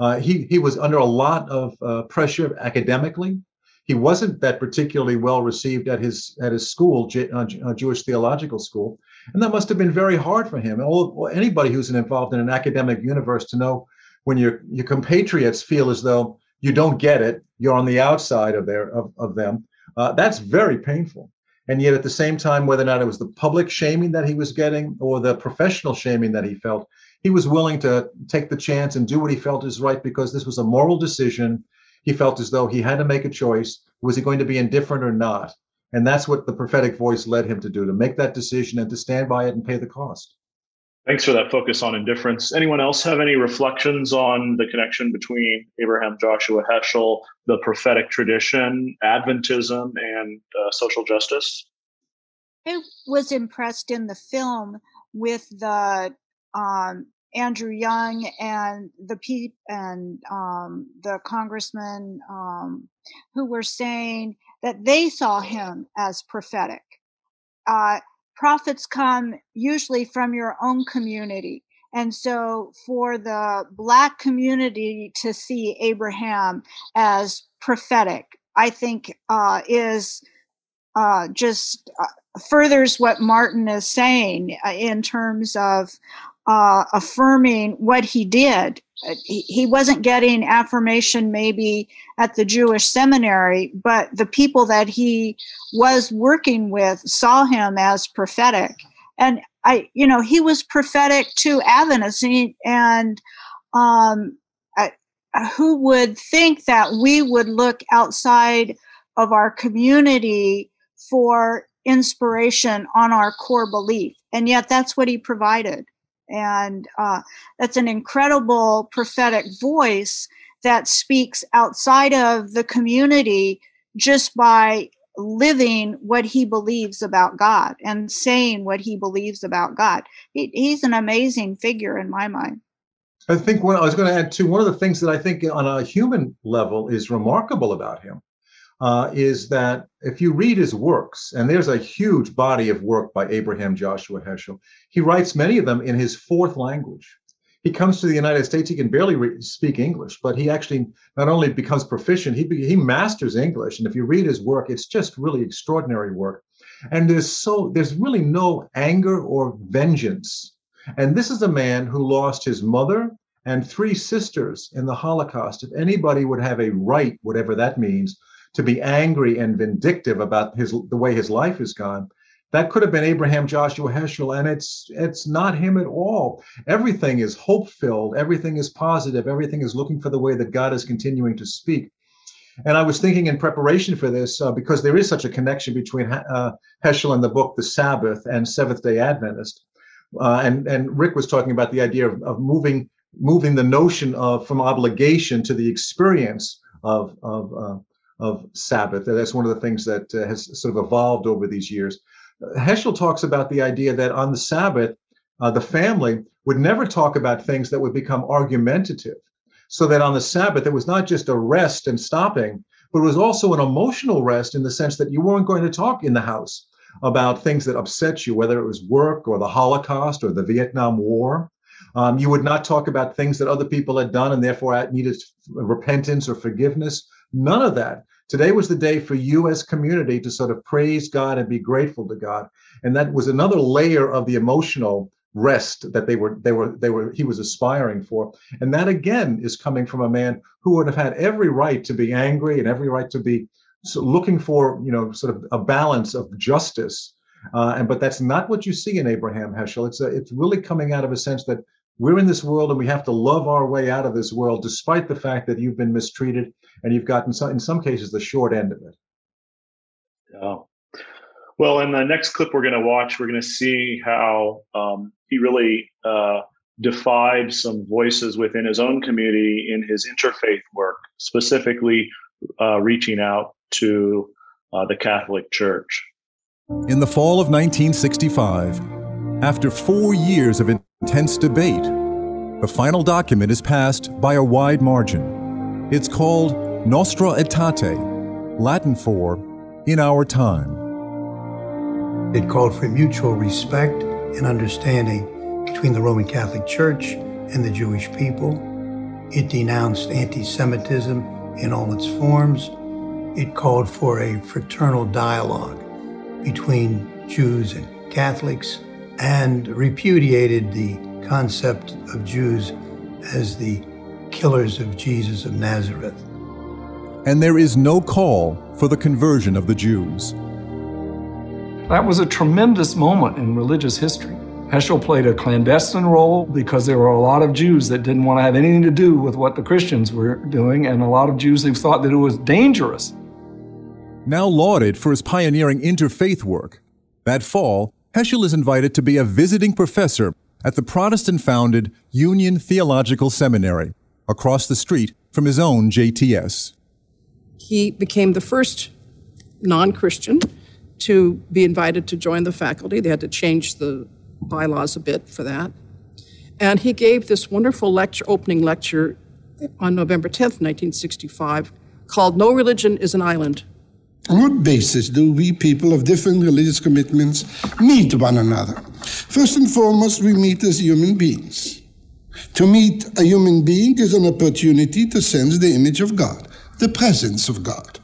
Uh, he he was under a lot of uh, pressure academically. He wasn't that particularly well received at his at his school, J, uh, uh Jewish Theological School, and that must have been very hard for him. All, anybody who's involved in an academic universe to know when your your compatriots feel as though you don't get it, you're on the outside of their of, of them. Uh, that's very painful. And yet, at the same time, whether or not it was the public shaming that he was getting or the professional shaming that he felt, he was willing to take the chance and do what he felt is right because this was a moral decision. He felt as though he had to make a choice. Was he going to be indifferent or not? And that's what the prophetic voice led him to do to make that decision and to stand by it and pay the cost. Thanks for that focus on indifference. Anyone else have any reflections on the connection between Abraham Joshua Heschel, the prophetic tradition, Adventism, and uh, social justice? I was impressed in the film with the um, Andrew Young and the pe- and um, the congressman um, who were saying that they saw him as prophetic. Uh, prophets come usually from your own community. And so for the black community to see Abraham as prophetic, I think uh, is uh, just uh, furthers what Martin is saying uh, in terms of uh, affirming what he did. Uh, he wasn't getting affirmation maybe at the Jewish seminary, but the people that he was working with saw him as prophetic. And I, you know, he was prophetic to Adventists, and um, I, who would think that we would look outside of our community for inspiration on our core belief? And yet, that's what he provided. And uh, that's an incredible prophetic voice that speaks outside of the community just by living what he believes about God and saying what he believes about God. He, he's an amazing figure in my mind. I think what I was going to add to one of the things that I think on a human level is remarkable about him uh, is that if you read his works, and there's a huge body of work by Abraham Joshua Heschel, he writes many of them in his fourth language. He comes to the United States, he can barely re- speak English, but he actually not only becomes proficient, he, be- he masters English. And if you read his work, it's just really extraordinary work. And there's so there's really no anger or vengeance. And this is a man who lost his mother and three sisters in the Holocaust. If anybody would have a right, whatever that means, to be angry and vindictive about his the way his life has gone. That could have been Abraham Joshua Heschel, and it's it's not him at all. Everything is hope filled. Everything is positive. Everything is looking for the way that God is continuing to speak. And I was thinking in preparation for this, uh, because there is such a connection between uh, Heschel and the book The Sabbath and Seventh Day Adventist. Uh, and and Rick was talking about the idea of, of moving moving the notion of from obligation to the experience of of uh, of Sabbath. That's one of the things that uh, has sort of evolved over these years. Heschel talks about the idea that on the Sabbath, uh, the family would never talk about things that would become argumentative. So that on the Sabbath, it was not just a rest and stopping, but it was also an emotional rest in the sense that you weren't going to talk in the house about things that upset you, whether it was work or the Holocaust or the Vietnam War. Um, you would not talk about things that other people had done and therefore needed repentance or forgiveness. None of that. Today was the day for you as community to sort of praise God and be grateful to God. And that was another layer of the emotional rest that they were they were they were he was aspiring for and that again is coming from a man who would have had every right to be angry and every right to be looking for you know sort of a balance of justice uh, and but that's not what you see in abraham heschel it's a, it's really coming out of a sense that we're in this world and we have to love our way out of this world despite the fact that you've been mistreated and you've gotten some, in some cases the short end of it. Yeah. Well, in the next clip we're going to watch, we're going to see how um, he really uh, defied some voices within his own community in his interfaith work, specifically uh, reaching out to uh, the Catholic Church. In the fall of 1965, after four years of intense debate, the final document is passed by a wide margin. It's called Nostra Aetate, Latin for In Our Time. It called for mutual respect and understanding between the Roman Catholic Church and the Jewish people. It denounced anti Semitism in all its forms. It called for a fraternal dialogue between Jews and Catholics and repudiated the concept of Jews as the killers of Jesus of Nazareth and there is no call for the conversion of the Jews. That was a tremendous moment in religious history. Heschel played a clandestine role because there were a lot of Jews that didn't want to have anything to do with what the Christians were doing, and a lot of Jews who thought that it was dangerous. Now lauded for his pioneering interfaith work, that fall, Heschel is invited to be a visiting professor at the Protestant founded Union Theological Seminary across the street from his own JTS he became the first non Christian to be invited to join the faculty. They had to change the bylaws a bit for that. And he gave this wonderful lecture, opening lecture on November 10th, 1965, called No Religion is an Island. On what basis do we people of different religious commitments meet one another? First and foremost, we meet as human beings. To meet a human being is an opportunity to sense the image of God the presence of God.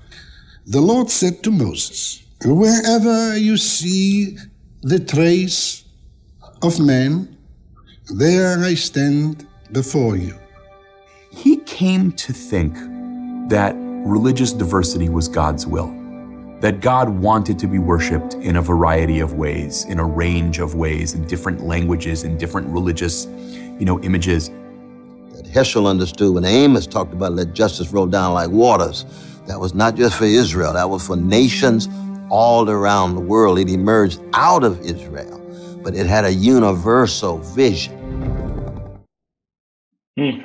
The Lord said to Moses, Wherever you see the trace of man, there I stand before you. He came to think that religious diversity was God's will, that God wanted to be worshiped in a variety of ways, in a range of ways, in different languages, in different religious, you know, images. That Heschel understood when Amos talked about let justice roll down like waters. That was not just for Israel, that was for nations all around the world. It emerged out of Israel, but it had a universal vision. Hmm.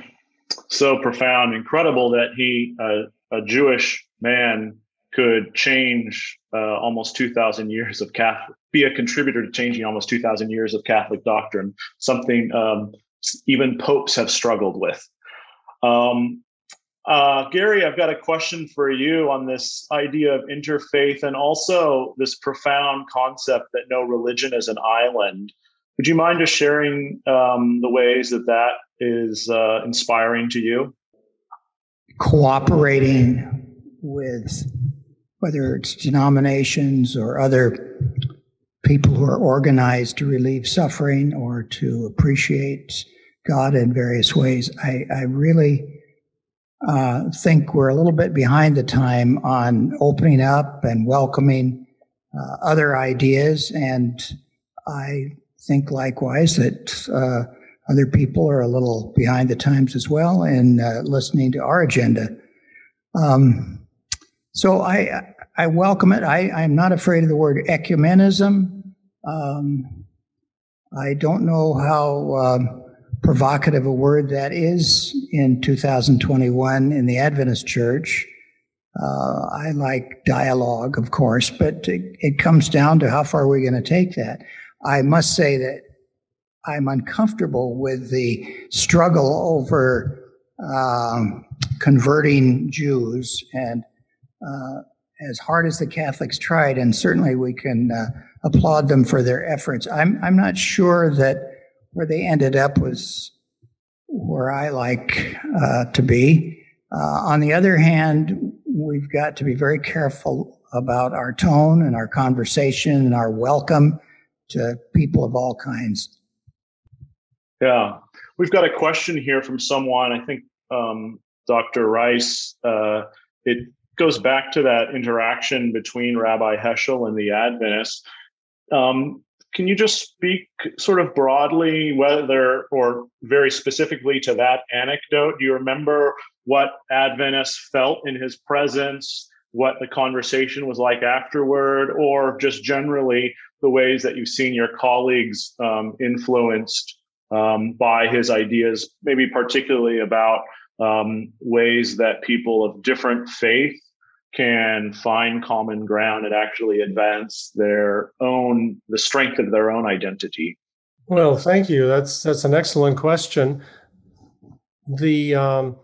So profound, incredible that he, uh, a Jewish man, could change uh, almost 2,000 years of Catholic, be a contributor to changing almost 2,000 years of Catholic doctrine, something um, even popes have struggled with. Um, uh, Gary, I've got a question for you on this idea of interfaith and also this profound concept that no religion is an island. Would you mind just sharing um, the ways that that is uh, inspiring to you? Cooperating with whether it's denominations or other people who are organized to relieve suffering or to appreciate God in various ways. I, I really uh, think we're a little bit behind the time on opening up and welcoming uh, other ideas. And I think likewise that uh, other people are a little behind the times as well in uh, listening to our agenda. Um, so I, I welcome it. I, I'm not afraid of the word ecumenism. Um, I don't know how um, provocative a word that is in 2021 in the Adventist Church. Uh, I like dialogue, of course, but it, it comes down to how far we're we going to take that. I must say that I'm uncomfortable with the struggle over um, converting Jews and as hard as the Catholics tried, and certainly we can uh, applaud them for their efforts. I'm I'm not sure that where they ended up was where I like uh, to be. Uh, on the other hand, we've got to be very careful about our tone and our conversation and our welcome to people of all kinds. Yeah, we've got a question here from someone. I think um, Dr. Rice. Uh, it goes back to that interaction between Rabbi Heschel and the Adventists. Um, can you just speak sort of broadly, whether or very specifically to that anecdote? Do you remember what Adventists felt in his presence, what the conversation was like afterward, or just generally the ways that you've seen your colleagues um, influenced um, by his ideas, maybe particularly about um, ways that people of different faith can find common ground and actually advance their own the strength of their own identity well thank you that's that's an excellent question the um,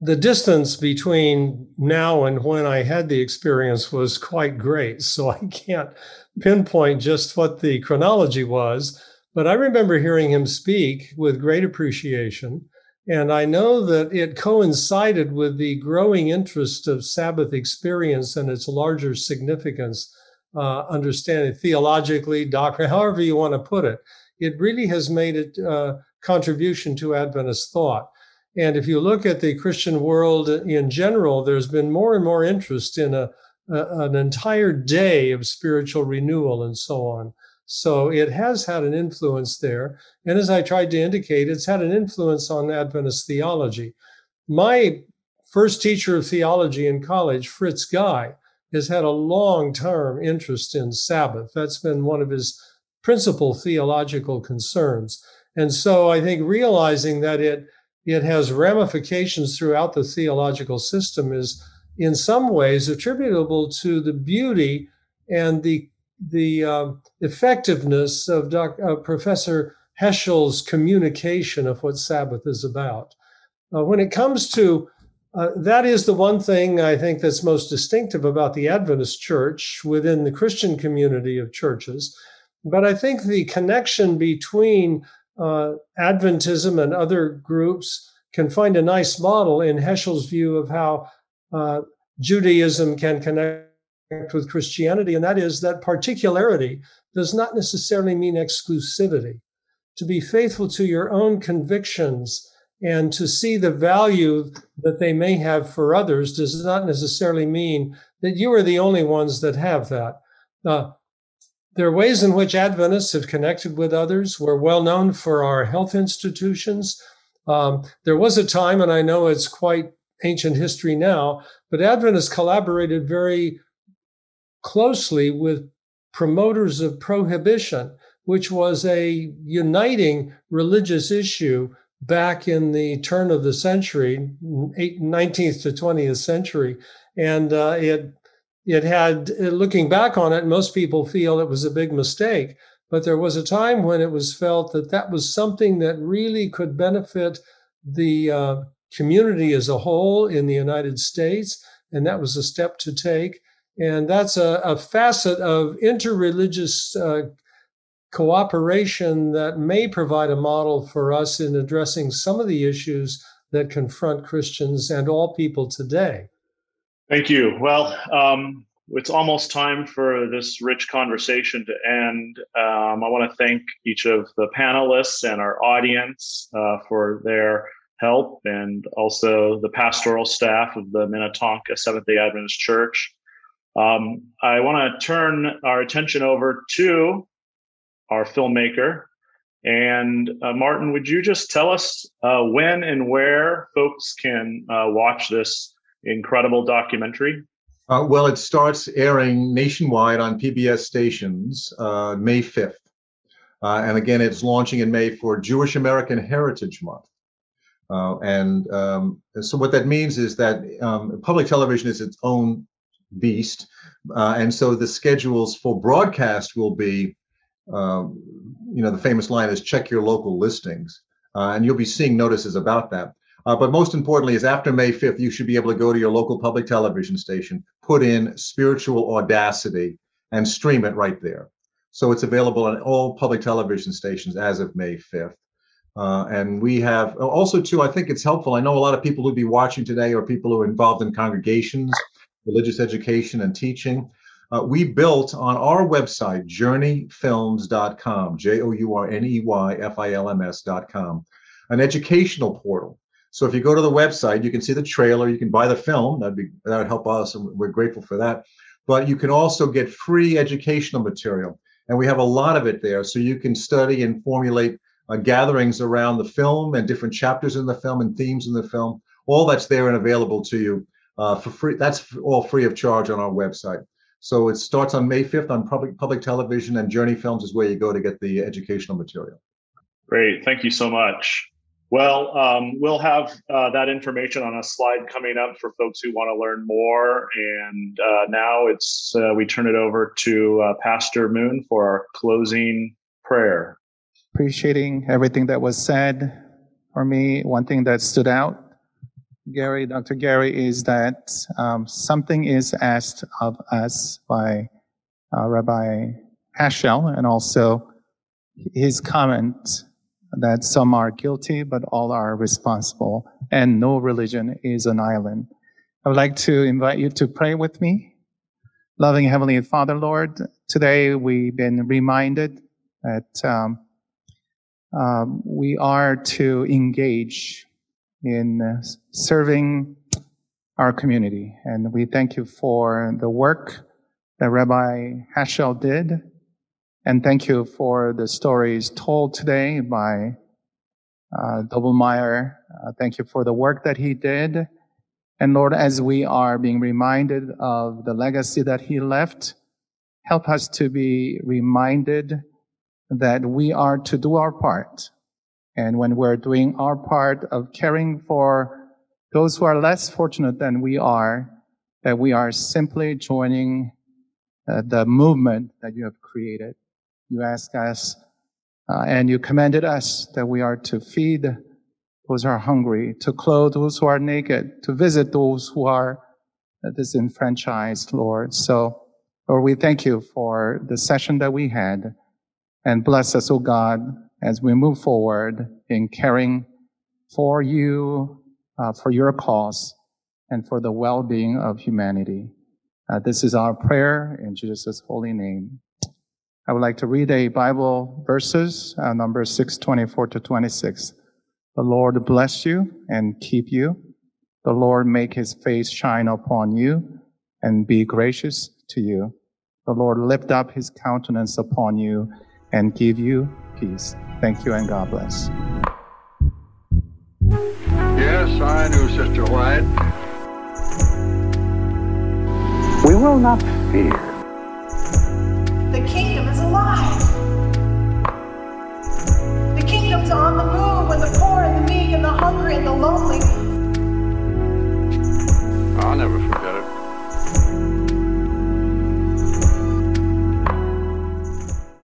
the distance between now and when I had the experience was quite great. So I can't pinpoint just what the chronology was, but I remember hearing him speak with great appreciation. And I know that it coincided with the growing interest of Sabbath experience and its larger significance, uh, understanding theologically, doctrine, however you want to put it. It really has made a uh, contribution to Adventist thought. And if you look at the Christian world in general, there's been more and more interest in a, a an entire day of spiritual renewal and so on. So it has had an influence there. And as I tried to indicate, it's had an influence on Adventist theology. My first teacher of theology in college, Fritz Guy, has had a long term interest in Sabbath. That's been one of his principal theological concerns. And so I think realizing that it it has ramifications throughout the theological system is in some ways attributable to the beauty and the the uh, effectiveness of uh, Professor Heschel's communication of what Sabbath is about. Uh, when it comes to uh, that is the one thing I think that's most distinctive about the Adventist church within the Christian community of churches. But I think the connection between uh, Adventism and other groups can find a nice model in Heschel's view of how uh, Judaism can connect with Christianity, and that is that particularity does not necessarily mean exclusivity. To be faithful to your own convictions and to see the value that they may have for others does not necessarily mean that you are the only ones that have that. Uh, there are ways in which Adventists have connected with others. We're well known for our health institutions. Um, there was a time, and I know it's quite ancient history now, but Adventists collaborated very closely with promoters of prohibition, which was a uniting religious issue back in the turn of the century, 19th to 20th century. And uh, it it had, looking back on it, most people feel it was a big mistake. But there was a time when it was felt that that was something that really could benefit the uh, community as a whole in the United States. And that was a step to take. And that's a, a facet of interreligious uh, cooperation that may provide a model for us in addressing some of the issues that confront Christians and all people today. Thank you. Well, um, it's almost time for this rich conversation to end. Um, I want to thank each of the panelists and our audience uh, for their help and also the pastoral staff of the Minnetonka Seventh day Adventist Church. Um, I want to turn our attention over to our filmmaker. And uh, Martin, would you just tell us uh, when and where folks can uh, watch this incredible documentary? Uh, well, it starts airing nationwide on PBS stations uh, May 5th. Uh, and again, it's launching in May for Jewish American Heritage Month. and um, so, what that means is that um, public television is its own beast. and so, the schedules for broadcast will be um, you know, the famous line is check your local listings, uh, and you'll be seeing notices about that. Uh, but most importantly, is after May 5th, you should be able to go to your local public television station, put in spiritual audacity, and stream it right there. So it's available on all public television stations as of May 5th. Uh, and we have also, too, I think it's helpful. I know a lot of people who'd be watching today are people who are involved in congregations, religious education, and teaching uh, we built on our website, journeyfilms.com, J O U R N E Y F I L M S.com, an educational portal. So if you go to the website, you can see the trailer, you can buy the film. That'd be that would help us, and we're grateful for that. But you can also get free educational material, and we have a lot of it there, so you can study and formulate uh, gatherings around the film and different chapters in the film and themes in the film. All that's there and available to you uh, for free. That's all free of charge on our website. So it starts on May 5th on public public television, and Journey Films is where you go to get the educational material. Great, thank you so much. Well, um, we'll have uh, that information on a slide coming up for folks who want to learn more. And uh, now it's uh, we turn it over to uh, Pastor Moon for our closing prayer. Appreciating everything that was said. For me, one thing that stood out Gary, Dr. Gary, is that um, something is asked of us by uh, Rabbi Heschel and also his comment that some are guilty, but all are responsible, and no religion is an island. I would like to invite you to pray with me. Loving Heavenly Father, Lord, today we've been reminded that um, um, we are to engage in uh, serving our community. And we thank you for the work that Rabbi Heschel did. And thank you for the stories told today by uh, Doblmeier. Uh, thank you for the work that he did. And Lord, as we are being reminded of the legacy that he left, help us to be reminded that we are to do our part and when we're doing our part of caring for those who are less fortunate than we are, that we are simply joining uh, the movement that you have created. You ask us, uh, and you commanded us that we are to feed those who are hungry, to clothe those who are naked, to visit those who are disenfranchised, Lord. So, Lord, we thank you for the session that we had, and bless us, O God, as we move forward in caring for you, uh, for your cause, and for the well-being of humanity. Uh, this is our prayer in Jesus' holy name. I would like to read a Bible verses, uh, number 624 to 26. The Lord bless you and keep you. The Lord make his face shine upon you and be gracious to you. The Lord lift up his countenance upon you and give you peace. Thank you and God bless. Yes, I knew Sister White. We will not fear. The kingdom is alive. The kingdom's on the move when the poor and the meek and the hungry and the lonely. I'll never forget.